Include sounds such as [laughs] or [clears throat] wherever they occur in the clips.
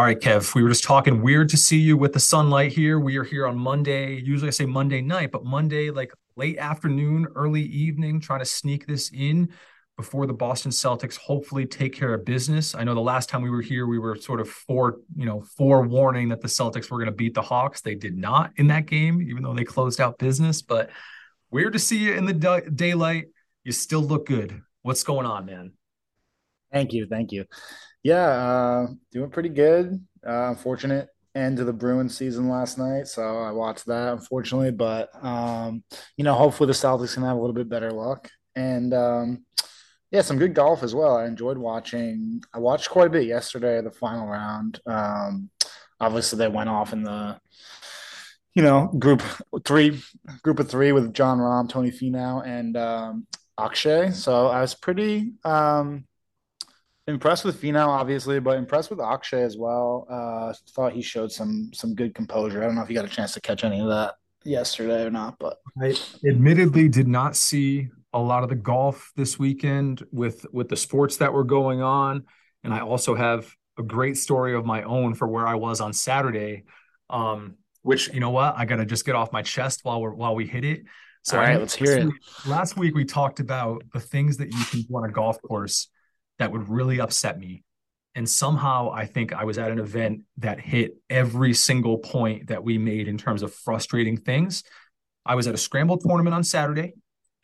All right, Kev, we were just talking. Weird to see you with the sunlight here. We are here on Monday. Usually I say Monday night, but Monday, like late afternoon, early evening, trying to sneak this in before the Boston Celtics hopefully take care of business. I know the last time we were here, we were sort of for, you know, forewarning that the Celtics were going to beat the Hawks. They did not in that game, even though they closed out business. But weird to see you in the daylight. You still look good. What's going on, man? Thank you, thank you. Yeah, uh, doing pretty good. Uh, unfortunate end to the Bruins season last night, so I watched that unfortunately. But um, you know, hopefully the Celtics can have a little bit better luck. And um, yeah, some good golf as well. I enjoyed watching. I watched quite a bit yesterday, the final round. Um, obviously, they went off in the you know group three, group of three with Jon Rahm, Tony Finau, and um, Akshay. So I was pretty um, impressed with Finau, obviously, but impressed with Akshay as well. Uh, thought he showed some some good composure. I don't know if you got a chance to catch any of that yesterday or not, but I admittedly did not see a lot of the golf this weekend with with the sports that were going on, and I also have a great story of my own for where I was on Saturday. Um, which you know what I got to just get off my chest while we're while we hit it. So all right, let's hear it. Last week we talked about the things that you can do on a golf course that would really upset me. And somehow I think I was at an event that hit every single point that we made in terms of frustrating things. I was at a scramble tournament on Saturday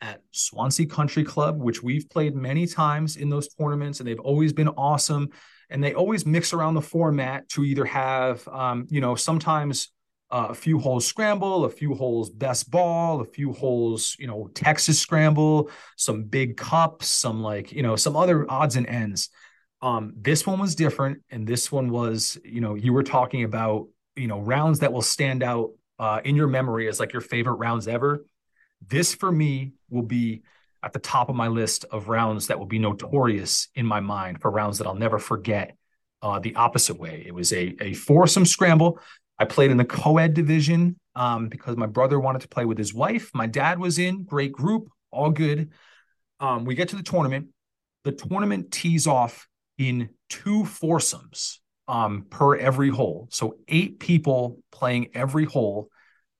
at Swansea Country Club, which we've played many times in those tournaments, and they've always been awesome. And they always mix around the format to either have, um, you know, sometimes uh, a few holes scramble, a few holes best ball, a few holes, you know, Texas scramble, some big cups, some like, you know, some other odds and ends. Um, this one was different. And this one was, you know, you were talking about, you know, rounds that will stand out uh, in your memory as like your favorite rounds ever. This for me will be at the top of my list of rounds that will be notorious in my mind for rounds that I'll never forget. Uh, the opposite way. It was a, a foursome scramble I played in the co-ed division um, because my brother wanted to play with his wife. My dad was in, great group, all good. Um, we get to the tournament. The tournament tees off in two foursomes um, per every hole. So eight people playing every hole,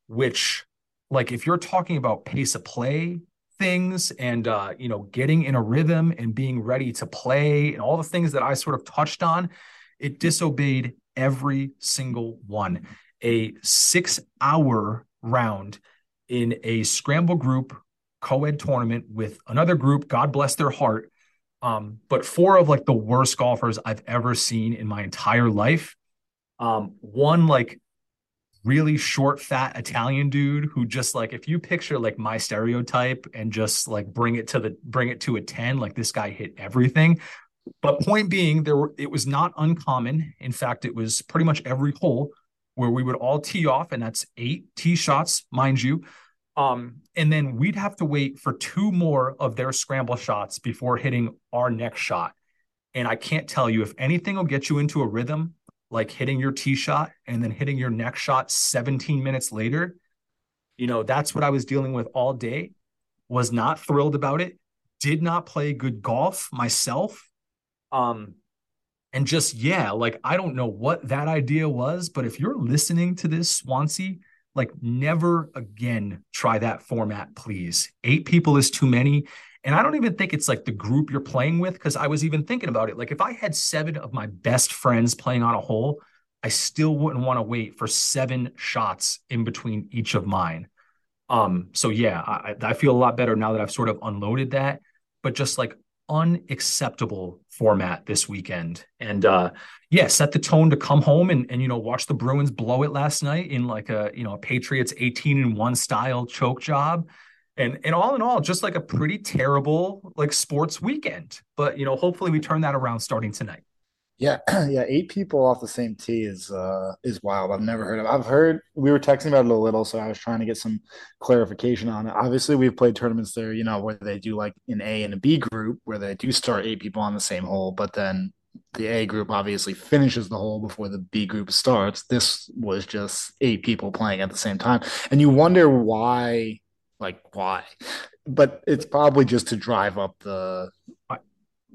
which, like, if you're talking about pace of play things and uh, you know getting in a rhythm and being ready to play and all the things that I sort of touched on, it disobeyed every single one. A six hour round in a scramble group co ed tournament with another group, God bless their heart. Um, but four of like the worst golfers I've ever seen in my entire life. Um, one like really short, fat Italian dude who just like if you picture like my stereotype and just like bring it to the bring it to a 10, like this guy hit everything. But point being, there were, it was not uncommon. In fact, it was pretty much every hole where we would all tee off, and that's eight tee shots, mind you. Um, and then we'd have to wait for two more of their scramble shots before hitting our next shot. And I can't tell you if anything will get you into a rhythm, like hitting your tee shot and then hitting your next shot 17 minutes later. You know, that's what I was dealing with all day. Was not thrilled about it. Did not play good golf myself um, and just, yeah, like I don't know what that idea was, but if you're listening to this, Swansea, like never again try that format, please. Eight people is too many. And I don't even think it's like the group you're playing with, because I was even thinking about it. Like if I had seven of my best friends playing on a hole, I still wouldn't want to wait for seven shots in between each of mine. Um, so yeah, I, I feel a lot better now that I've sort of unloaded that. But just like unacceptable format this weekend. And uh yeah, set the tone to come home and and you know watch the Bruins blow it last night in like a you know a Patriots 18 and 1 style choke job. And and all in all, just like a pretty terrible like sports weekend. But you know, hopefully we turn that around starting tonight. Yeah, [clears throat] yeah, eight people off the same tee is uh is wild. I've never heard of. I've heard we were texting about it a little, so I was trying to get some clarification on it. Obviously, we've played tournaments there, you know, where they do like an A and a B group, where they do start eight people on the same hole, but then the A group obviously finishes the hole before the B group starts. This was just eight people playing at the same time, and you wonder why, like why, but it's probably just to drive up the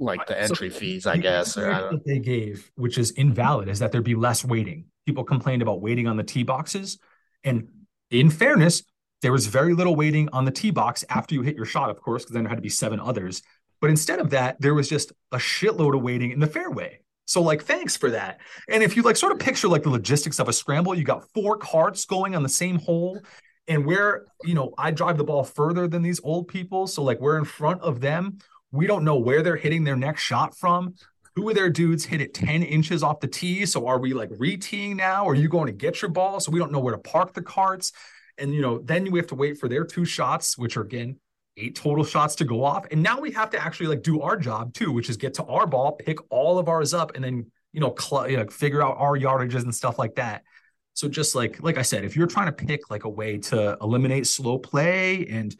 like the [laughs] entry so, fees, I guess. Or I they gave, which is invalid, is that there'd be less waiting. People complained about waiting on the tee boxes, and in fairness, there was very little waiting on the tee box after you hit your shot, of course, because then there had to be seven others. But instead of that, there was just a shitload of waiting in the fairway. So like thanks for that. And if you like sort of picture like the logistics of a scramble, you got four carts going on the same hole and where, you know, I drive the ball further than these old people, so like we're in front of them. We don't know where they're hitting their next shot from. Who of their dudes hit it 10 inches off the tee? So are we like re-teeing now? Are you going to get your ball? So we don't know where to park the carts. And you know, then we have to wait for their two shots, which are again eight total shots to go off. And now we have to actually like do our job too, which is get to our ball, pick all of ours up, and then you know, cl- you know figure out our yardages and stuff like that. So just like like I said, if you're trying to pick like a way to eliminate slow play and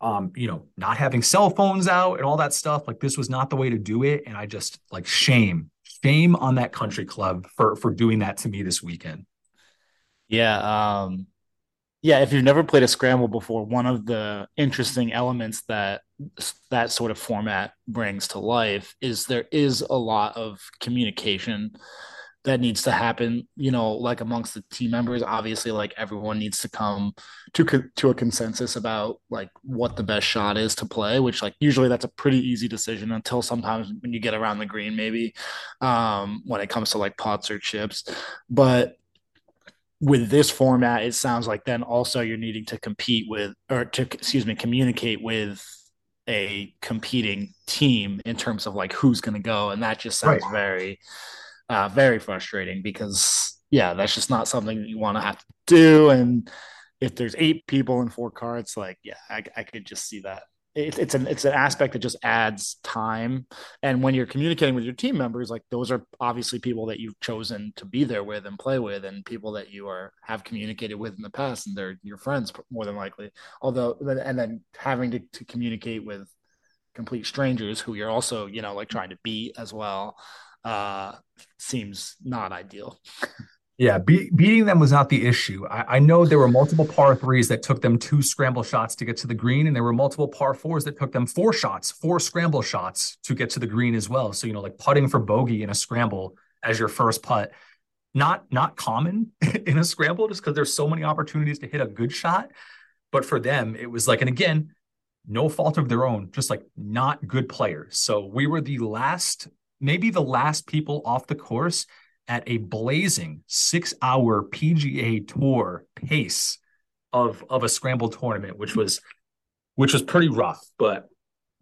um, you know, not having cell phones out and all that stuff, like this was not the way to do it. And I just like shame, shame on that country club for for doing that to me this weekend. Yeah. Um yeah, if you've never played a scramble before, one of the interesting elements that that sort of format brings to life is there is a lot of communication that needs to happen you know like amongst the team members obviously like everyone needs to come to to a consensus about like what the best shot is to play which like usually that's a pretty easy decision until sometimes when you get around the green maybe um when it comes to like pots or chips but with this format, it sounds like then also you're needing to compete with, or to excuse me, communicate with a competing team in terms of like who's going to go, and that just sounds right. very, uh, very frustrating because yeah, that's just not something that you want to have to do. And if there's eight people in four carts, like yeah, I, I could just see that it, it's an it's an aspect that just adds time. And when you're communicating with your team members, like those are obviously people that you've chosen to be there with and play with, and people that you are have communicated with in the past, and they're your friends more than likely. Although, and then having to, to communicate with complete strangers who you're also you know like trying to beat as well uh seems not ideal Yeah, be- beating them was not the issue. I-, I know there were multiple par threes that took them two scramble shots to get to the green, and there were multiple par fours that took them four shots, four scramble shots to get to the green as well. So you know, like putting for bogey in a scramble as your first putt, not not common [laughs] in a scramble, just because there's so many opportunities to hit a good shot. But for them, it was like, and again, no fault of their own, just like not good players. So we were the last, maybe the last people off the course at a blazing six hour PGA tour pace of of a scramble tournament, which was which was pretty rough. But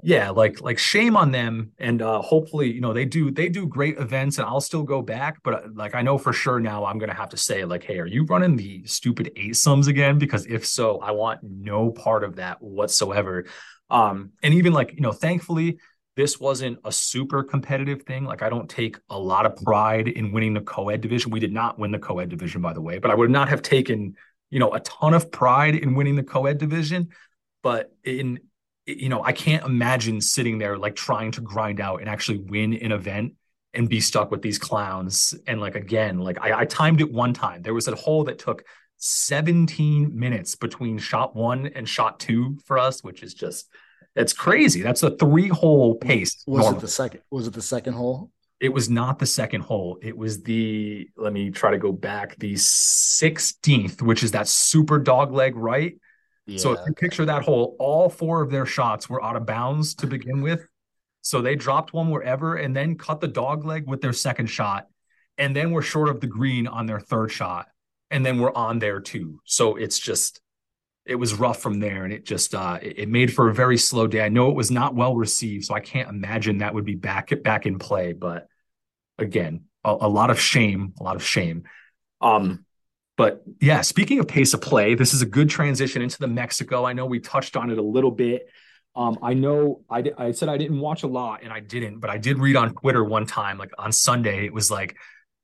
yeah, like like shame on them. And uh hopefully, you know, they do they do great events and I'll still go back. But uh, like I know for sure now I'm gonna have to say, like, hey, are you running the stupid eight sums again? Because if so, I want no part of that whatsoever. Um, and even like, you know, thankfully this wasn't a super competitive thing. Like I don't take a lot of pride in winning the co-ed division. We did not win the co-ed division, by the way, but I would not have taken, you know, a ton of pride in winning the co-ed division. But in you know, I can't imagine sitting there like trying to grind out and actually win an event and be stuck with these clowns. And like again, like I, I timed it one time. There was a hole that took 17 minutes between shot one and shot two for us, which is just it's crazy. That's a three hole pace. Was normally. it the second? Was it the second hole? It was not the second hole. It was the, let me try to go back, the 16th, which is that super dog leg right. Yeah, so if you okay. picture that hole, all four of their shots were out of bounds to begin with. So they dropped one wherever and then cut the dog leg with their second shot. And then we're short of the green on their third shot. And then we're on there too. So it's just, it was rough from there and it just uh it made for a very slow day. I know it was not well received, so I can't imagine that would be back back in play. But again, a, a lot of shame, a lot of shame. Um, but yeah, speaking of pace of play, this is a good transition into the Mexico. I know we touched on it a little bit. Um, I know I, I said I didn't watch a lot and I didn't, but I did read on Twitter one time, like on Sunday, it was like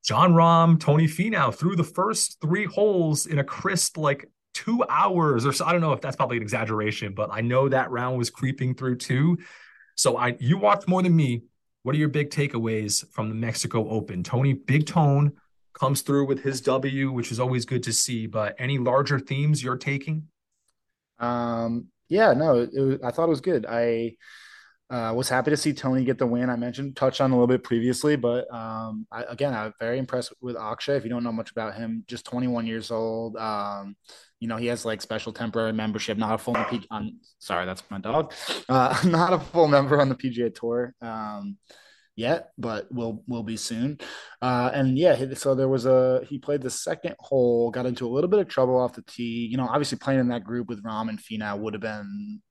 Jon Rahm, Tony Finau threw the first three holes in a crisp like two hours or so. I don't know if that's probably an exaggeration, but I know that round was creeping through too. So I you watched more than me. What are your big takeaways from the Mexico Open? Tony Big Tone comes through with his W, which is always good to see. But any larger themes you're taking? Um, yeah, no, it, it, I thought it was good. I Uh, was happy to see Tony get the win. I mentioned touched on a little bit previously, but um, I, again, I'm very impressed with Akshay. If you don't know much about him, just 21 years old. Um, you know, he has like special temporary membership, not a full P- on. Sorry, that's my dog. Uh, [laughs] not a full member on the PGA Tour. Um, yet, but will will be soon. Uh, and yeah, so there was a he played the second hole, got into a little bit of trouble off the tee. You know, obviously playing in that group with Rahm and Finau would have been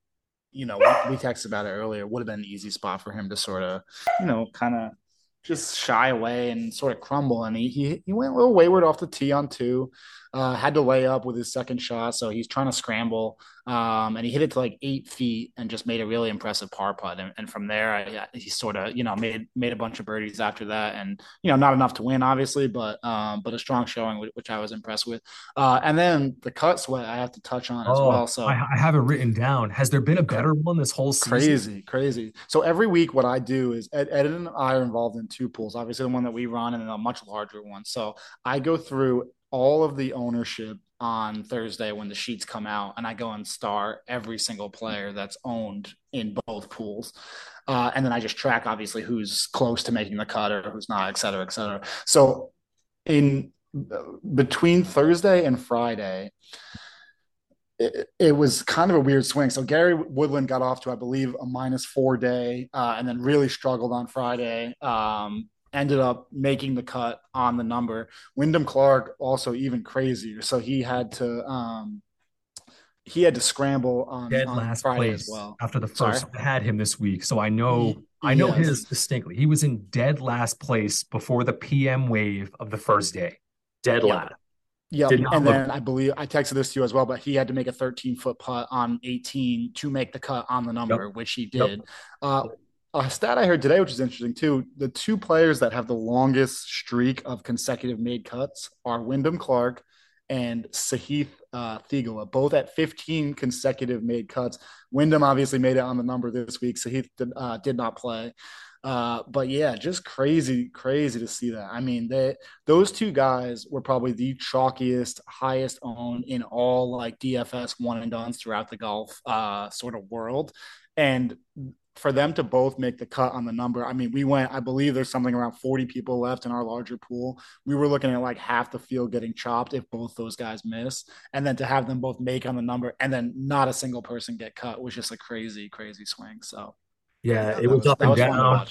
you know, we, texted about it earlier. Would have been an easy spot for him to sort of, you know, kind of just shy away and sort of crumble. And he, he he went a little wayward off the tee on two. Uh, had to lay up with his second shot, so he's trying to scramble. Um, and he hit it to like eight feet and just made a really impressive par putt. And, and from there, I, he sort of you know made made a bunch of birdies after that, and you know not enough to win, obviously, but um, but a strong showing, which I was impressed with. Uh, and then the cut sweat I have to touch on as oh, well. So I, I, have it written down. Has there been a better one this whole season? Crazy, crazy. So every week, what I do is Ed, Ed and I are involved in two pools. Obviously, the one that we run, and then a much larger one. So I go through all of the ownership on Thursday when the sheets come out, and I go and star every single player that's owned in both pools. Uh, and then I just track obviously who's close to making the cut or who's not, et cetera, et cetera. So in between Thursday and Friday, it, it, was kind of a weird swing. So Gary Woodland got off to, I believe, a minus four day, uh, and then really struggled on Friday. Um, ended up making the cut on the number. Wyndham Clark also even crazier. So he had to um he had to scramble on, dead on last Friday place as well. After the first Sorry? I had him this week. So I know he, I know yes. his distinctly. He was in dead last place before the PM wave of the first day. Dead yep. last. Yeah, and look- then I believe I texted this to you as well, but he had to make a 13 foot putt on 18 to make the cut on the number, yep. which he did. Yep. Uh, a stat I heard today, which is interesting too, the two players that have the longest streak of consecutive made cuts are Wyndham Clark and Sahith uh, both at 15 consecutive made cuts. Wyndham obviously made it on the number this week. Sahith did, uh, did not play. Uh, but yeah, just crazy, crazy to see that. I mean, they those two guys were probably the chalkiest, highest owned in all like DFS one and duns throughout the golf uh, sort of world. And for them to both make the cut on the number, I mean, we went, I believe there's something around 40 people left in our larger pool. We were looking at like half the field getting chopped if both those guys miss. And then to have them both make on the number and then not a single person get cut was just a crazy, crazy swing. So, yeah, yeah it was, was, up and down.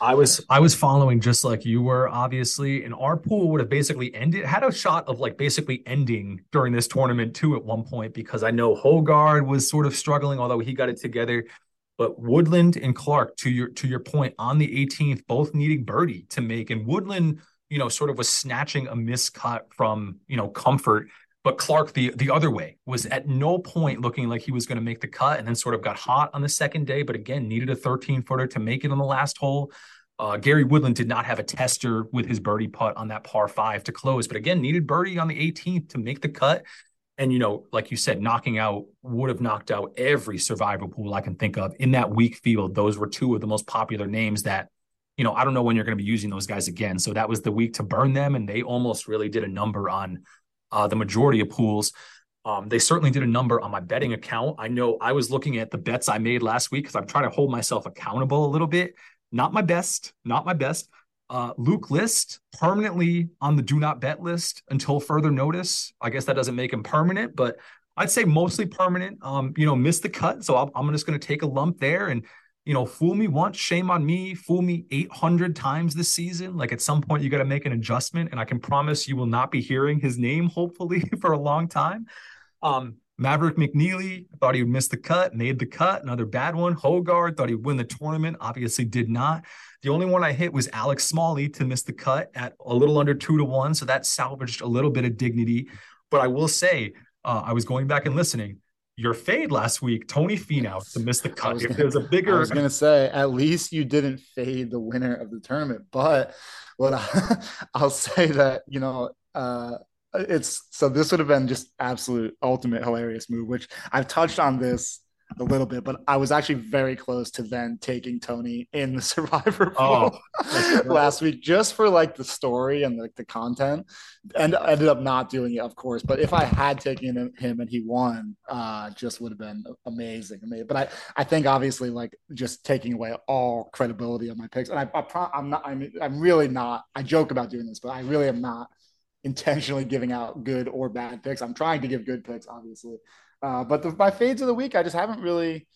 I was I was following just like you were, obviously, and our pool would have basically ended had a shot of like basically ending during this tournament too at one point because I know Hojgaard was sort of struggling, although he got it together. But Woodland and Clark, to your to your point, on the 18th, both needing birdie to make, and Woodland, you know, sort of was snatching a miscut from you know comfort. But Clark, the the other way, was at no point looking like he was going to make the cut, and then sort of got hot on the second day. But again, needed a 13 footer to make it on the last hole. Uh, Gary Woodland did not have a tester with his birdie putt on that par five to close, but again, needed birdie on the 18th to make the cut and you know, like you said, knocking out would have knocked out every survivor pool I can think of in that weak field. Those were two of the most popular names that, you know, I don't know when you're going to be using those guys again. So that was the week to burn them, and they almost really did a number on uh, the majority of pools. Um, they certainly did a number on my betting account. I know I was looking at the bets I made last week because I'm trying to hold myself accountable a little bit. Not my best, not my best. Uh, Luke List permanently on the do not bet list until further notice. I guess that doesn't make him permanent, but I'd say mostly permanent. Um, you know, missed the cut, so i am just going to take a lump there and you know, fool me once, shame on me. Fool me 800 times this season. Like at some point, you got to make an adjustment, and I can promise you will not be hearing his name, hopefully, [laughs] for a long time. Um, Maverick McNealy thought he would miss the cut, made the cut. Another bad one. Hojgaard thought he'd win the tournament, obviously did not. The only one I hit was Alex Smalley to miss the cut at a little under two to one. So that salvaged a little bit of dignity. But I will say, uh, I was going back and listening. Your fade last week, Tony Finau to miss the cut. Gonna, if there's a [laughs] bigger, I was going to say, at least you didn't fade the winner of the tournament. But what I, [laughs] I'll say that you know, uh, it's so this would have been just absolute ultimate hilarious move. Which I've touched on this a little bit, but I was actually very close to then taking Tony in the [laughs] Survivor pool oh, [laughs] last week just for like the story and like the content, and I ended up not doing it, of course. But if I had taken him and he won, uh, just would have been amazing. But I, I think obviously like just taking away all credibility of my picks, and I, I pro- I'm not, I'm, I'm really not. I joke about doing this, but I really am not intentionally giving out good or bad picks. I'm trying to give good picks, obviously. Uh, but the, my fades of the week, I just haven't really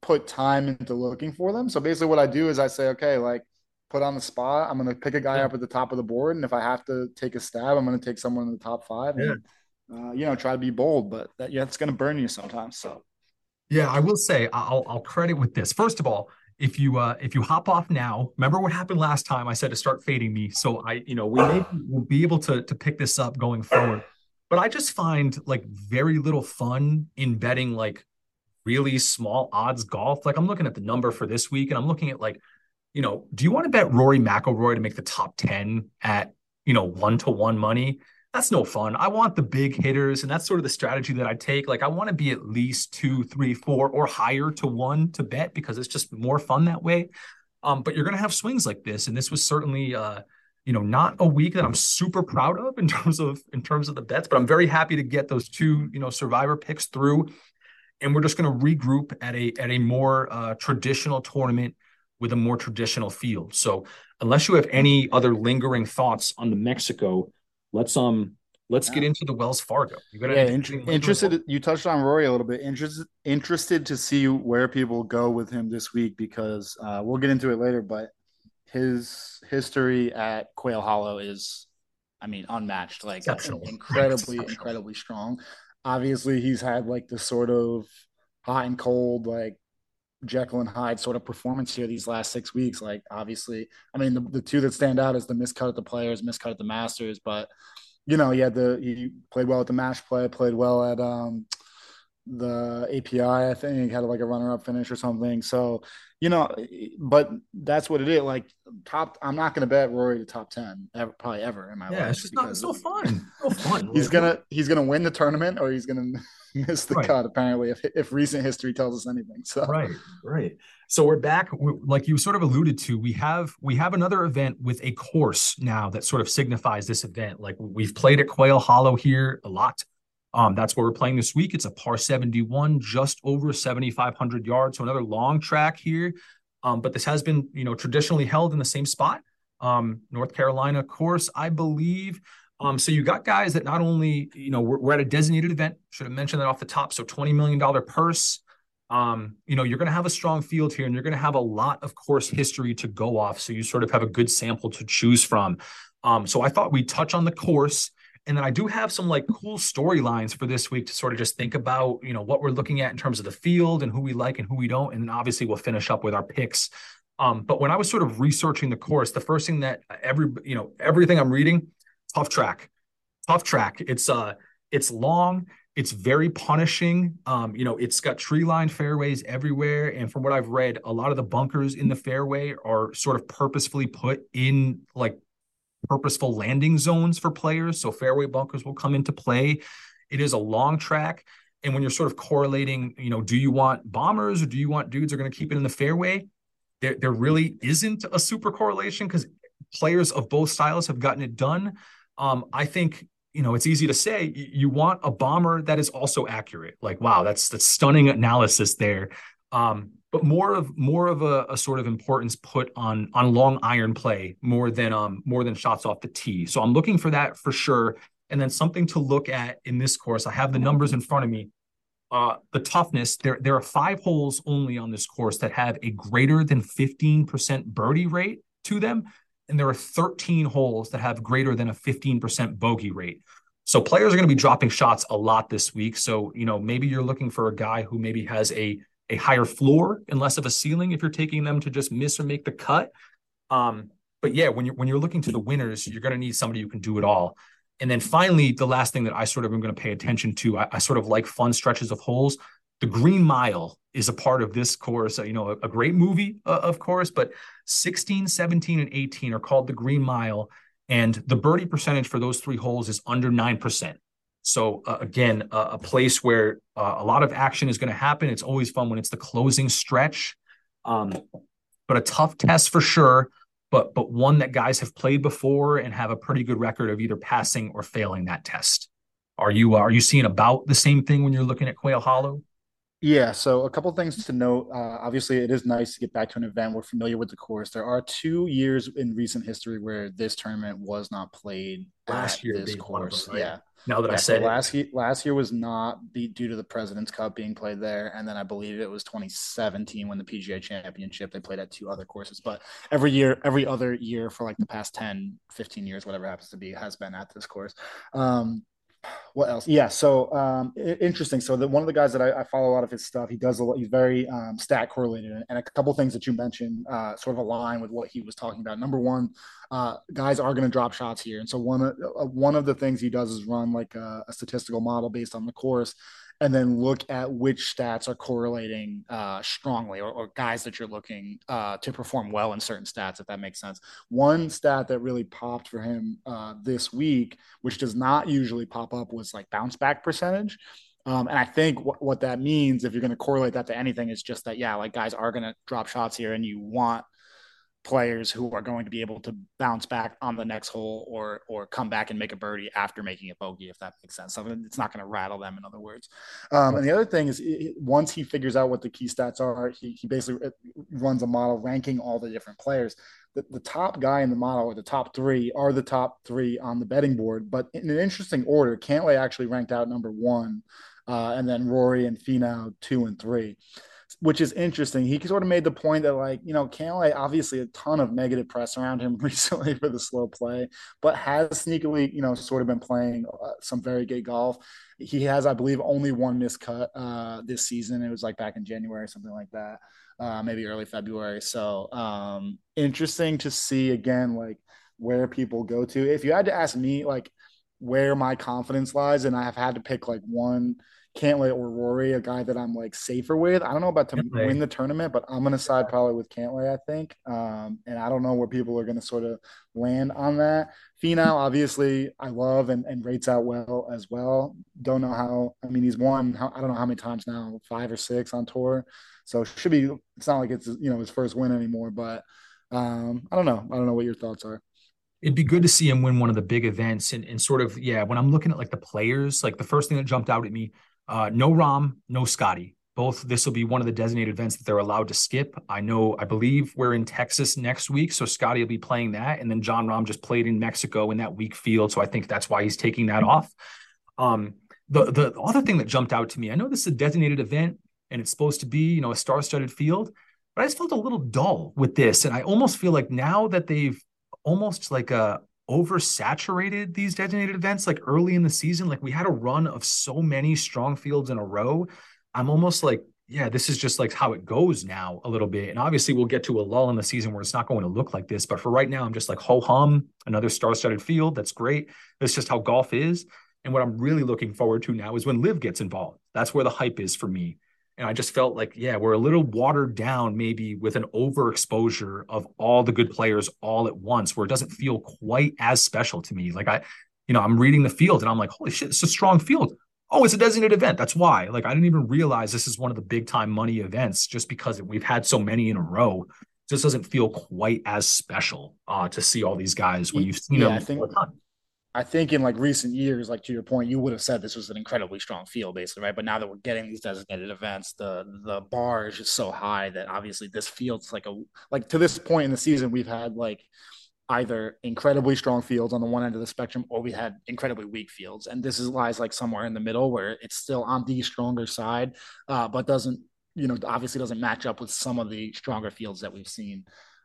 put time into looking for them. So basically, what I do is I say, okay, like put on the spot. I'm going to pick a guy yeah. up at the top of the board, and if I have to take a stab, I'm going to take someone in the top five. Yeah. And, uh, you know, try to be bold, but that, yeah, it's going to burn you sometimes. So. Yeah, I will say I'll I'll credit with this. First of all, if you uh if you hop off now remember what happened last time i said to start fading me so i you know we may we'll be able to to pick this up going forward but i just find like very little fun in betting like really small odds golf like i'm looking at the number for this week and i'm looking at like you know do you want to bet rory mcilroy to make the top 10 at you know one to one money that's no fun. I want the big hitters, and that's sort of the strategy that I take. Like I want to be at least two, three, four, or higher to one to bet because it's just more fun that way. Um, but you're going to have swings like this, and this was certainly, uh, you know, not a week that I'm super proud of in [laughs] terms of in terms of the bets. But I'm very happy to get those two, you know, survivor picks through, and we're just going to regroup at a at a more uh, traditional tournament with a more traditional field. So unless you have any other lingering thoughts on the Mexico let's um let's yeah. get into the Wells Fargo. You're gonna yeah, in- interested. You touched on Rory a little bit. Interested interested to see where people go with him this week because uh, we'll get into it later. But his history at Quail Hollow is, I mean, unmatched. Like incredibly, incredibly strong. Obviously, he's had like the sort of hot and cold, like Jekyll and Hyde sort of performance here these last six weeks. Like obviously, I mean the, the two that stand out is the miscut at the players, miscut at the masters, but you know, he had the he played well at the match play, played well at um the API, I think, had like a runner up finish or something. So, you know, but that's what it is. Like top, I'm not going to bet Rory to top 10 ever, probably ever in my yeah, life. Yeah, it's just not so fun. So fun. he's going to, he's going to win the tournament or he's going [laughs] to miss the right. cut apparently if, if recent history tells us anything so right right so we're back like you sort of alluded to we have we have another event with a course now that sort of signifies this event like we've played at quail hollow here a lot um that's where we're playing this week it's a par 71 just over 7500 yards so another long track here um but this has been you know traditionally held in the same spot um north carolina course i believe um, so you got guys that not only, you know, we're, we're, at a designated event, should have mentioned that off the top. So $20 million purse. Um, you know, you're going to have a strong field here and you're going to have a lot of course history to go off. So you sort of have a good sample to choose from. Um, so I thought we'd touch on the course. And then I do have some like cool storylines for this week to sort of just think about, you know, what we're looking at in terms of the field and who we like and who we don't. And then obviously we'll finish up with our picks. Um, but when I was sort of researching the course, the first thing that every, you know, everything I'm reading, tough track tough track it's uh it's long it's very punishing um you know it's got tree lined fairways everywhere and from what i've read a lot of the bunkers in the fairway are sort of purposefully put in like purposeful landing zones for players so fairway bunkers will come into play it is a long track and when you're sort of correlating you know do you want bombers or do you want dudes are going to keep it in the fairway there, there really isn't a super correlation because players of both styles have gotten it done um, I think you know it's easy to say you want a bomber that is also accurate. Like wow, that's that's stunning analysis there. Um, but more of more of a, a, sort of importance put on on long iron play more than um more than shots off the tee. So I'm looking for that for sure. And then something to look at in this course. I have the numbers in front of me. Uh, the toughness. There there are five holes only on this course that have a greater than 15% birdie rate to them and there are 13 holes that have greater than a 15% bogey rate. So players are going to be dropping shots a lot this week. So, you know, maybe you're looking for a guy who maybe has a a higher floor and less of a ceiling if you're taking them to just miss or make the cut. Um, but yeah, when you're when you're looking to the winners, you're going to need somebody who can do it all. And then finally, the last thing that I sort of am going to pay attention to, I, I sort of like fun stretches of holes. The Green Mile is a part of this course. You know, a, a great movie, uh, of course, but 16, 17, and 18 are called the Green Mile. And the birdie percentage for those three holes is under 9%. So uh, again, uh, a place where uh, a lot of action is going to happen. It's always fun when it's the closing stretch, um, but a tough test for sure. But but one that guys have played before and have a pretty good record of either passing or failing that test. Are you are you seeing about the same thing when you're looking at Quail Hollow? Yeah, so a couple things to note. Uh, obviously, it is nice to get back to an event. We're familiar with the course. There are two years in recent history where this tournament was not played last year. This course, them, right? yeah. Now that yeah, I said so last year, last year was not be, due to the President's Cup being played there, and then I believe it was 2017 when the PGA Championship they played at two other courses. But every year, every other year for like the past 10, 15 years, whatever happens to be, has been at this course. Um, what else? Yeah, so um, interesting. So the, one of the guys that I, I, follow a lot of his stuff, he does a lot. He's very um, stat correlated, and a couple things that you mentioned uh, sort of align with what he was talking about. Number one, uh, guys are going to drop shots here, and so one of uh, one of the things he does is run like a, a statistical model based on the course and then look at which stats are correlating uh, strongly or, or, guys that you're looking uh, to perform well in certain stats, if that makes sense. One stat that really popped for him uh, this week, which does not usually pop up, was like bounce back percentage. Um, and I think w- what that means, if you're going to correlate that to anything, is just that, yeah, like guys are going to drop shots here and you want players who are going to be able to bounce back on the next hole or or come back and make a birdie after making a bogey, if that makes sense. So it's not going to rattle them, in other words. Um, and the other thing is, it, once he figures out what the key stats are, he, he basically uh, runs a model ranking all the different players. The, the top guy in the model, or the top three, are the top three on the betting board. But in an interesting order, Cantlay actually ranked out number one, uh, and then Rory and Finau two and three which is interesting. He sort of made the point that, like, you know, Cantlay obviously a ton of negative press around him [laughs] recently for the slow play, but has sneakily, you know, sort of been playing uh, some very good golf. He has, I believe, only one miscut uh, this season. It was like back in January, something like that, uh, maybe early February. So um, interesting to see again, like where people go to. If you had to ask me, like, where my confidence lies, and I have had to pick like one Cantlay or Rory, a guy that I'm like safer with. I don't know about to Cantlay. win the tournament, but I'm gonna side probably with Cantlay, I think. Um, and I don't know where people are gonna sort of land on that. Finau, obviously, I love and, and rates out well as well. Don't know how. I mean, he's won. I don't know how many times now, five or six on tour. So should be. It's not like it's you know his first win anymore, but um, I don't know. I don't know what your thoughts are it'd be good to see him win one of the big events and, and sort of yeah when i'm looking at like the players like the first thing that jumped out at me uh, no Rahm, no Scotty. Both this will be one of the designated events that they're allowed to skip. I know, I believe we're in Texas next week, so Scotty will be playing that, and then Jon Rahm just played in Mexico in that weak field, so I think that's why he's taking that off. Um, the the other thing that jumped out to me, I know this is a designated event and it's supposed to be, you know, a star-studded field, but I just felt a little dull with this, and I almost feel like now that they've almost like a oversaturated these designated events like early in the season. Like we had a run of so many strong fields in a row. I'm almost like, yeah, this is just like how it goes now a little bit. And obviously we'll get to a lull in the season where it's not going to look like this. But for right now, I'm just like ho hum, another star-studded field. That's great. That's just how golf is. And what I'm really looking forward to now is when LIV gets involved. That's where the hype is for me. And I just felt like, yeah, we're a little watered down, maybe with an overexposure of all the good players all at once, where it doesn't feel quite as special to me. Like I, you know, I'm reading the field and I'm like, holy shit, it's a strong field. Oh, it's a designated event. That's why. Like I didn't even realize this is one of the big time money events just because we've had so many in a row. It just doesn't feel quite as special uh, to see all these guys when you've seen yeah, them. I think, I think in like recent years, like to your point, you would have said this was an incredibly strong field, basically, right? But now that we're getting these designated events, the the bar is just so high that obviously this field's like a like to this point in the season, we've had like either incredibly strong fields on the one end of the spectrum, or we had incredibly weak fields, and this is lies like somewhere in the middle where it's still on the stronger side, uh, but doesn't you know obviously doesn't match up with some of the stronger fields that we've seen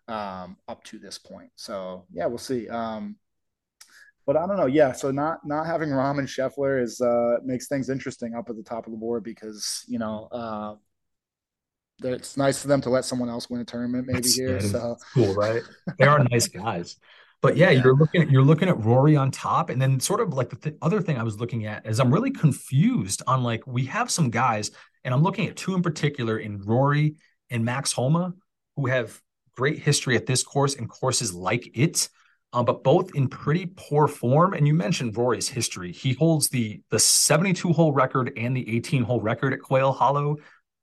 um, up to this point. So yeah, we'll see. Um, but I don't know. Yeah, so not not having Rahm and Scheffler is uh, makes things interesting up at the top of the board because you know uh, it's nice for them to let someone else win a tournament maybe here. so cool, right? They are [laughs] nice guys. But yeah, yeah, you're looking at you're looking at Rory on top, and then sort of like the th- other thing I was looking at is I'm really confused on like we have some guys, and I'm looking at two in particular in Rory and Max Homa who have great history at this course and courses like it uh, but both in pretty poor form. And you mentioned Rory's history. He holds the the 72 hole record and the 18 hole record at Quail Hollow.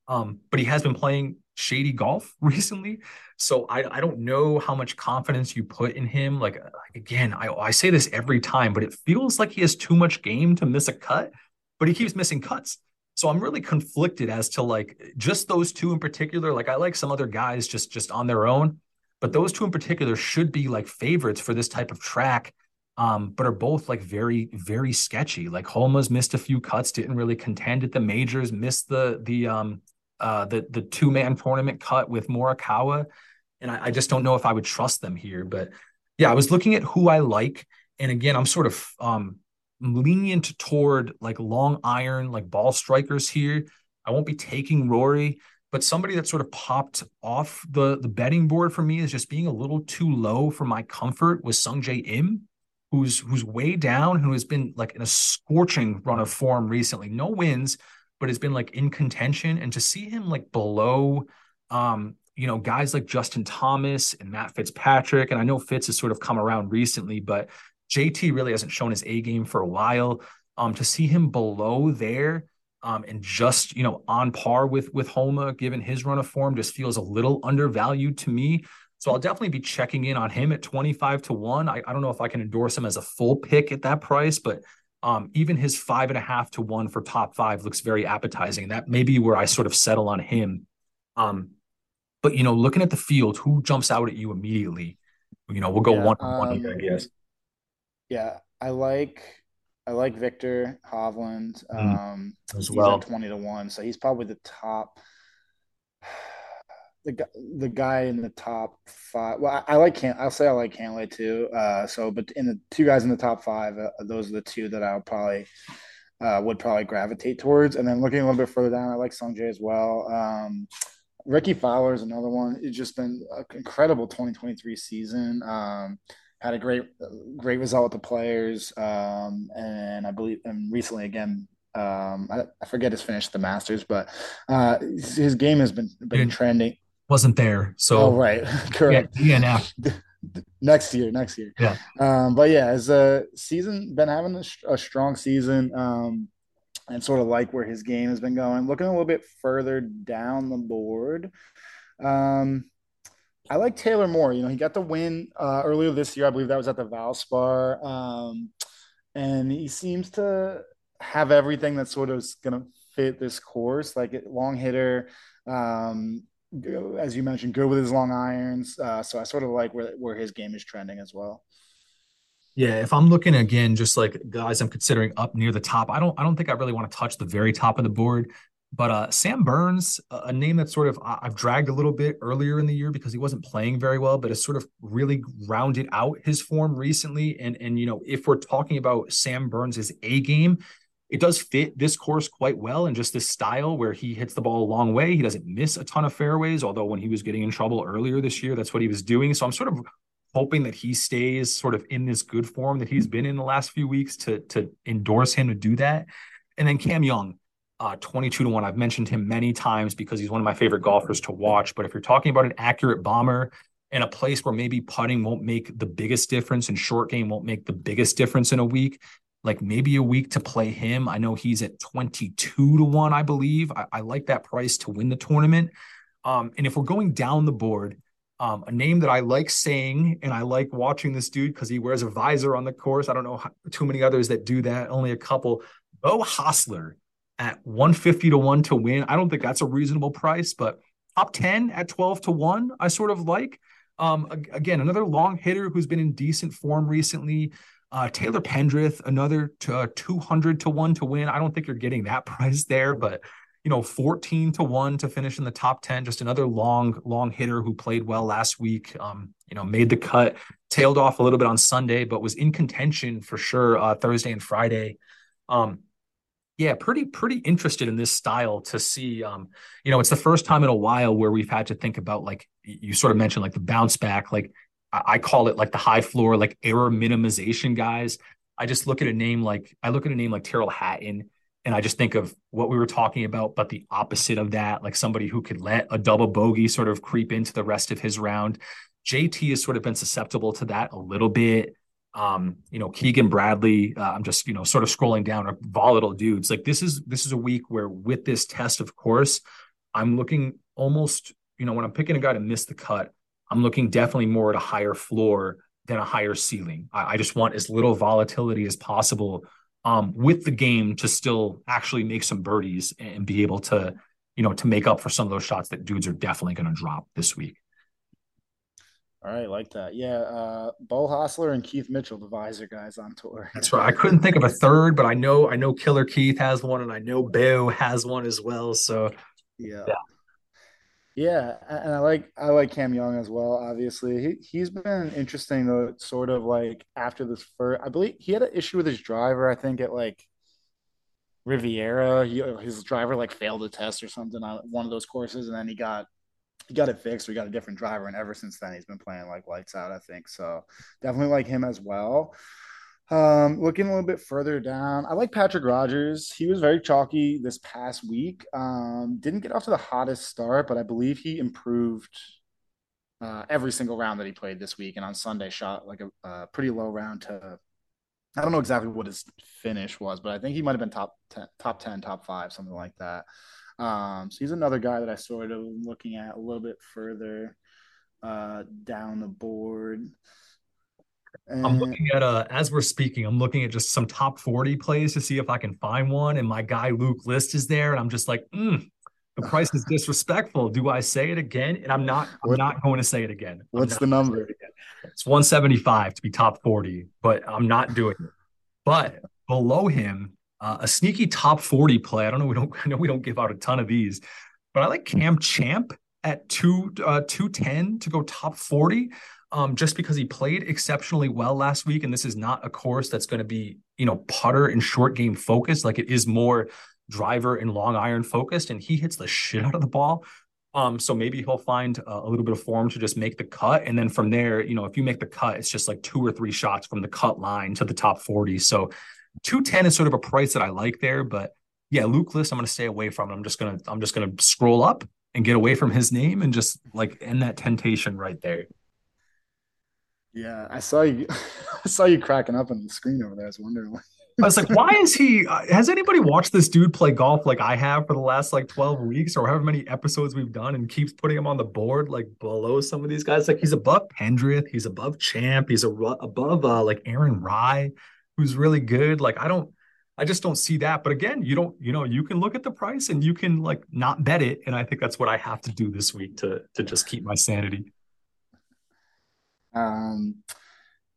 Um, but he has been playing shady golf [laughs] recently. So I, I don't know how much confidence you put in him. Like, like again, I, I say this every time, but it feels like he has too much game to miss a cut, but he keeps missing cuts. So I'm really conflicted as to like just those two in particular. Like I like some other guys just just on their own, but those two in particular should be like favorites for this type of track. Um, but are both like very very sketchy. Like Homa's missed a few cuts, didn't really contend at the majors, missed the the um uh, the the two man tournament cut with Morikawa, and I, I, just don't know if I would trust them here. But yeah, I was looking at who I like, and again, I'm sort of um, lenient toward like long iron, like ball strikers here. I won't be taking Rory, but somebody that sort of popped off the the betting board for me is just being a little too low for my comfort was Sungjae Im. Who's who's way down, who has been like in a scorching run of form recently. No wins, but has been like in contention. And to see him like below, um, you know, guys like Justin Thomas and Matt Fitzpatrick, and I know Fitz has sort of come around recently, but JT really hasn't shown his A game for a while. Um, to see him below there, um, and just you know on par with with Homa, given his run of form, just feels a little undervalued to me. So I'll definitely be checking in on him at 25 to 1. I, I don't know if I can endorse him as a full pick at that price, but um, even his five and a half to one for top five looks very appetizing. That may be where I sort of settle on him. Um, but you know, looking at the field, who jumps out at you immediately? You know, we'll go yeah, one um, one here, I guess. Yeah, I like I like Viktor Hovland mm, um, as well. twenty to one, so he's probably the top the the guy in the top five. Well, I, I like can I'll say I like Cantlay too. Uh, so, but in the two guys in the top five, uh, those are the two that I would probably uh, would probably gravitate towards. And then looking a little bit further down, I like Sungjae as well. Um, Rickie Fowler is another one. It's just been an incredible 2023 season. Um, had a great great result with the players, um, and I believe and recently again um, I, I, forget his finish the Masters, but uh, his game has been been trending wasn't there. So oh, right, [laughs] correct. Yeah, DNF. [laughs] next year, next year. Yeah. Um, but yeah, as a season, been having a, a strong season, um, and sort of like where his game has been going. Looking a little bit further down the board, um, I like Taylor Moore. You know, he got the win uh, earlier this year. I believe that was at the Valspar, um, and he seems to have everything that's sort of is going to fit this course, like long hitter. Um, as you mentioned, good with his long irons. Uh, so I sort of like where where his game is trending as well. Yeah, if I'm looking again, just like guys I'm considering up near the top, I don't I don't think I really want to touch the very top of the board. But uh, Sam Burns, a name that sort of I've dragged a little bit earlier in the year because he wasn't playing very well, but has sort of really rounded out his form recently. And and you know, if we're talking about Sam Burns' A game, it does fit this course quite well and just this style where he hits the ball a long way. He doesn't miss a ton of fairways, although when he was getting in trouble earlier this year, that's what he was doing. So I'm sort of hoping that he stays sort of in this good form that he's been in the last few weeks to to endorse him to do that. And then Cam Young, uh, 22 to 1. I've mentioned him many times because he's one of my favorite golfers to watch. But if you're talking about an accurate bomber in a place where maybe putting won't make the biggest difference and short game won't make the biggest difference in a week, like maybe a week to play him. I know he's at 22 to 1, I believe. I, I like that price to win the tournament. Um, and if we're going down the board, um, a name that I like saying and I like watching this dude because he wears a visor on the course. I don't know how, too many others that do that, only a couple. Beau Hossler at 150 to 1 to win. I don't think that's a reasonable price, but top 10 at 12 to 1, I sort of like. Um, again, another long hitter who's been in decent form recently. Uh, Taylor Pendrith, another to, uh, 200 to 1 to win. I don't think you're getting that [laughs] price there, but you know, 14 to 1 to finish in the top 10. Just another long, long hitter who played well last week. Um, you know, made the cut, tailed off a little bit on Sunday, but was in contention for sure uh, Thursday and Friday. Um, yeah, pretty pretty interested in this style to see. Um, you know, it's the first time in a while where we've had to think about like you sort of mentioned like the bounce back, like I call it like the high floor, like error minimization guys. I just look at a name like I look at a name like Tyrrell Hatton, and I just think of what we were talking about, but the opposite of that, like somebody who could let a double bogey sort of creep into the rest of his round. JT has sort of been susceptible to that a little bit. Um, you know, Keegan Bradley, uh, I'm just, you know, sort of scrolling down are volatile dudes. Like this is this is a week where with this test, of course, I'm looking almost, you know, when I'm picking a guy to miss the cut, I'm looking definitely more at a higher floor than a higher ceiling. I, I just want as little volatility as possible um, with the game to still actually make some birdies and be able to, you know, to make up for some of those shots that dudes are definitely going to drop this week. All right, like that. Yeah, uh, Beau Hossler and Keith Mitchell, the visor guys on tour. [laughs] That's right. I couldn't think of a third, but I know I know Killer Keith has one, and I know Beau has one as well. So yeah. yeah. Yeah, and I like I like Cam Young as well. Obviously, he he's been interesting though. Sort of like after this first, I believe he had an issue with his driver. I think at like Riviera, he, his driver like failed a test or something on one of those courses, and then he got he got it fixed. We got a different driver, and ever since then, he's been playing like lights out. I think so. Definitely like him as well. Um, looking a little bit further down, I like Patrick Rodgers. He was very chalky this past week. Um, didn't get off to the hottest start, but I believe he improved uh, every single round that he played this week. And on Sunday, shot like a, a, pretty low round to. I don't know exactly what his finish was, but I think he might have been top 10, top 10, top five, something like that. Um, so he's another guy that I sort of looking at a little bit further uh, down the board. And I'm looking at uh as we're speaking, I'm looking at just some top 40 plays to see if I can find one. And my guy Luke List is there, and I'm just like, mm, the price is [laughs] disrespectful. Do I say it again? And I'm not. I'm what, not going to say it again. What's the number? It it's 175 to be top 40, but I'm not doing it. But below him, uh, a sneaky top 40 play. I don't know. We don't. [laughs] I know we don't give out a ton of these, but I like Cam Champ at two uh, 210 to go top 40 um, just because he played exceptionally well last week. And this is not a course that's going to be, you know, putter and short game focused. Like it is more driver and long iron focused. And he hits the shit out of the ball. Um, so maybe he'll find a, a little bit of form to just make the cut. And then from there, you know, if you make the cut, it's just like two or three shots from the cut line to the top 40. So 210 is sort of a price that I like there. But yeah, Luke List, I'm going to stay away from. I'm just going to, I'm just going to scroll up and get away from his name and just like end that temptation right there. Yeah, I saw you. [laughs] I saw you cracking up on the screen over there. I was wondering. I was like, why is he? Uh, has anybody watched this dude play golf like I have for the last like 12 weeks or however many episodes we've done and keeps putting him on the board like below some of these guys? Like he's above Pendrith, he's above Champ, he's a, above uh, like Aaron Rai, who's really good. Like I don't, I just don't see that. But again, you don't, you know, you can look at the price and you can like not bet it. And I think that's what I have to do this week to to just keep my sanity. Um,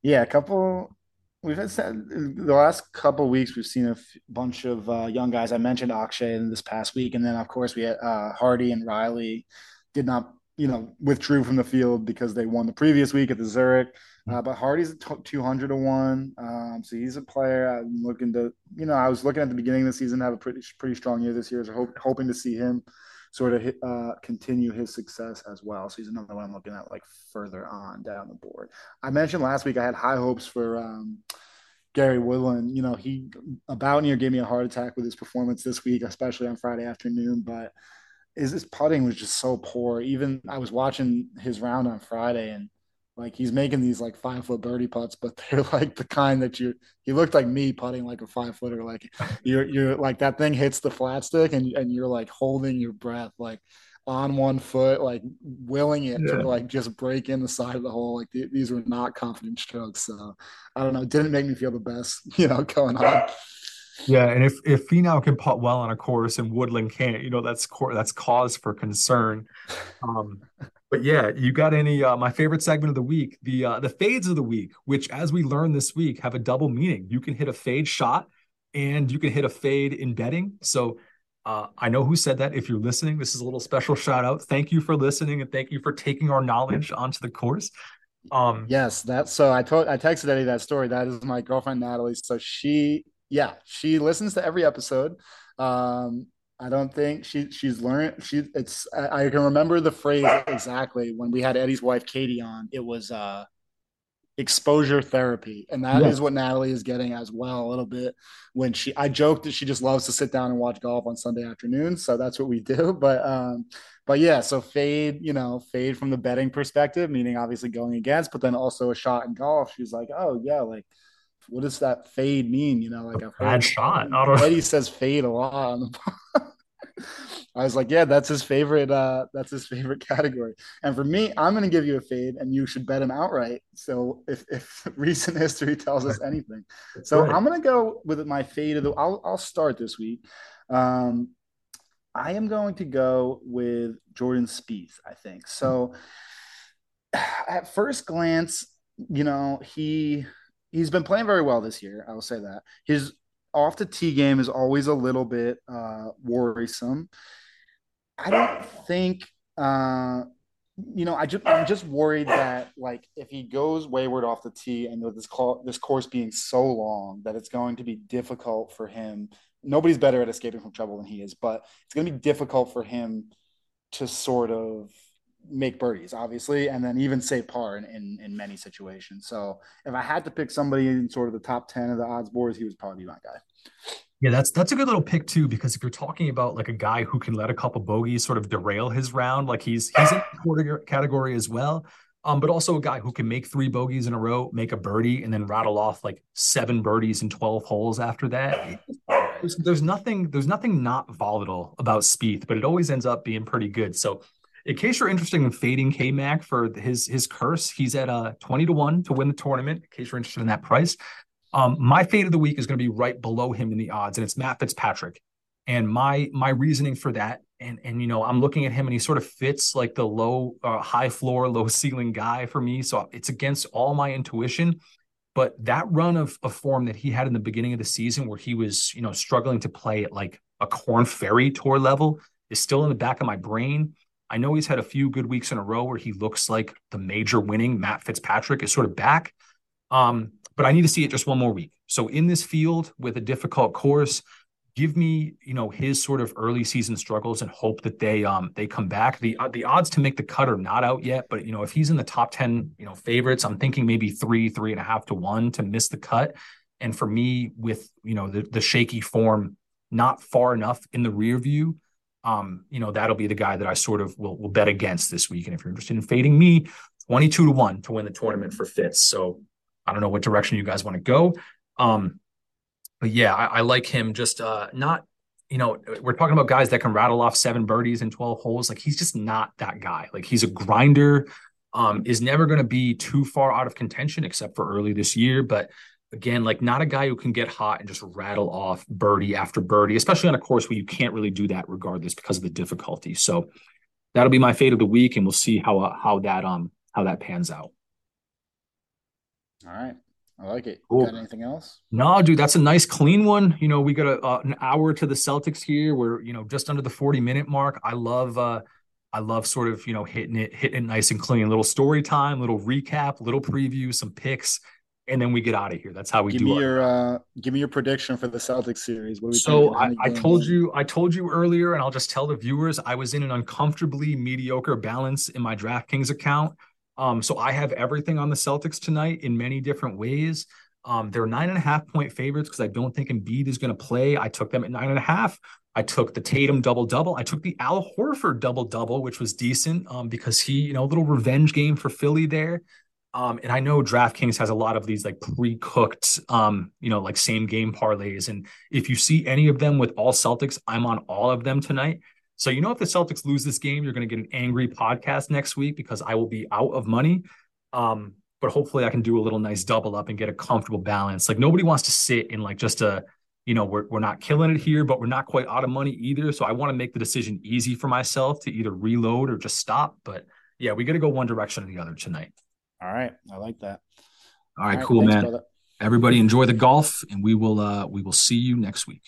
yeah, a couple. We've had said the last couple weeks. We've seen a f- bunch of uh, young guys. I mentioned Akshay in this past week, and then of course we had uh, Hardy and Riley did not, you know, withdrew from the field because they won the previous week at the Zurich. Uh, but Hardy's t- 200 to one. Um, so he's a player I'm looking to, you know, I was looking at the beginning of the season, have a pretty, pretty strong year this year. So hope, hoping to see him sort of uh, continue his success as well. So he's another one I'm looking at like further on down the board. I mentioned last week I had high hopes for um, Gary Woodland. You know, he about near gave me a heart attack with his performance this week, especially on Friday afternoon. But is his putting was just so poor. Even I was watching his round on Friday and like he's making these like five foot birdie putts, but [laughs] they're like the kind that you he looked like me putting like a five footer. Like you're you're like that thing hits the flat stick and and you're like holding your breath like on one foot, like willing it yeah. to like just break in the side of the hole. Like th- these were not confident strokes. So I don't know. It didn't make me feel the best, [laughs] you know, going on. Yeah, and if if Finau can putt well on a course and Woodland can't, you know, that's that's cause for concern. Um, but yeah, you got any uh, my favorite segment of the week, the uh, the fades of the week, which as we learned this week have a double meaning. You can hit a fade shot and you can hit a fade in betting. So uh, I know who said that. If you're listening, this is a little special shout out. Thank you for listening and thank you for taking our knowledge onto the course. Um, yes, that's so. I told I texted Eddy that story. That is my girlfriend Natalie. So she, yeah, she listens to every episode. Um, I don't think she she's learned she it's I, I, can remember the phrase exactly when we had Eddy's wife Katie on. It was uh exposure therapy. And that is what Natalie is getting as well a little bit when she I joked that she just loves to sit down and watch golf on Sunday afternoons. So that's what we do. [laughs] But um, but yeah, so fade, you know, fade from the betting perspective, meaning obviously going against, but then also a shot in golf. She's like, oh yeah, like what does that fade mean? You know, like a I've bad shot. Eddy says fade a lot on the [laughs] I was like, yeah, that's his favorite. Uh, that's his favorite category. And for me, I'm going to give you a fade, and you should bet him outright. So if, if [laughs] recent history tells us anything, so right. I'm going to go with my fade of the. I'll I'll start this week. Um, I am going to go with Jordan Spieth. I think so. [sighs] At first glance, you know he he's been playing very well this year. I will say that his off the tee game is always a little bit uh, worrisome. I don't think uh, you know, I just I'm just worried that like if he goes wayward off the tee and with this call, this course being so long that it's going to be difficult for him. Nobody's better at escaping from trouble than he is, but it's going to be difficult for him to sort of make birdies, obviously, and then even say par in, in, in many situations. So if I had to pick somebody in sort of the top ten of the odds boards, he would probably my guy. Yeah, that's that's a good little pick too, because if you're talking about like a guy who can let a couple bogeys sort of derail his round, like he's he's in the category as well. Um, but also a guy who can make three bogeys in a row, make a birdie, and then rattle off like seven birdies in 12 holes after that. There's, there's nothing, there's nothing not volatile about Spieth, but it always ends up being pretty good. So in case you're interested in fading K Mac for his his curse, he's at uh 20 to 1 to win the tournament, in case you're interested in that price. Um, my fade of the week is going to be right below him in the odds, and it's Matt Fitzpatrick. And my my reasoning for that, and and you know, I'm looking at him, and he sort of fits like the low, uh, high floor, low ceiling guy for me. So it's against all my intuition. But that run of, of form that he had in the beginning of the season, where he was, you know, struggling to play at like a Korn Ferry Tour level, is still in the back of my brain. I know he's had a few good weeks in a row where he looks like the major winning Matt Fitzpatrick is sort of back. Um, but I need to see it just one more week. So in this field with a difficult course, give me you know his sort of early season struggles and hope that they um they come back. The uh, the odds to make the cut are not out yet, but you know if he's in the top ten you know favorites, I'm thinking maybe three three and a half to one to miss the cut. And for me, with you know the the shaky form not far enough in the rear view, um, you know, that'll be the guy that I sort of will, will bet against this week. And if you're interested in fading me, 22 to 1 to win the tournament for Fitz. So I don't know what direction you guys want to go. Um, but yeah, I, I like him just uh, not, you know, we're talking about guys that can rattle off seven birdies in 12 holes. Like he's just not that guy. Like he's a grinder, um, is never going to be too far out of contention except for early this year. But again, like not a guy who can get hot and just rattle off birdie after birdie, especially on a course where you can't really do that regardless because of the difficulty. So that'll be my fate of the week, and we'll see how uh, how that um how that pans out. All right. I like it. Cool. Got anything else? No, dude, that's a nice clean one. You know, we got a, uh, an hour to the Celtics here. We're, you know, just under the 40 minute mark. I love uh I love sort of, you know, hitting it, hitting it nice and clean. Little story time, little recap, little preview, some picks, and then we get out of here. That's how we give do me it. Your, uh, give me your prediction for the Celtics series. so I, I told you, I told you earlier, and I'll just tell the viewers, I was in an uncomfortably mediocre balance in my DraftKings account. Um, so I have everything on the Celtics tonight in many different ways. Um, they're nine and a half point favorites because I don't think Embiid is going to play. I took them at nine and a half. I took the Tatum double double. I took the Al Horford double double, which was decent um, because he, you know, a little revenge game for Philly there. Um, and I know DraftKings has a lot of these like pre-cooked, um, you know, like same game parlays. And if you see any of them with all Celtics, I'm on all of them tonight. So, you know, if the Celtics lose this game, you're going to get an angry podcast next week because I will be out of money. Um, but hopefully I can do a little nice double up and get a comfortable balance. Like nobody wants to sit in like just a, you know, we're, we're not killing it here, but we're not quite out of money either. So I want to make the decision easy for myself to either reload or just stop. But yeah, we got to go one direction or the other tonight. All right. I like that. All right, All right cool, thanks, man. Brother. Everybody enjoy the golf and we will uh we will see you next week.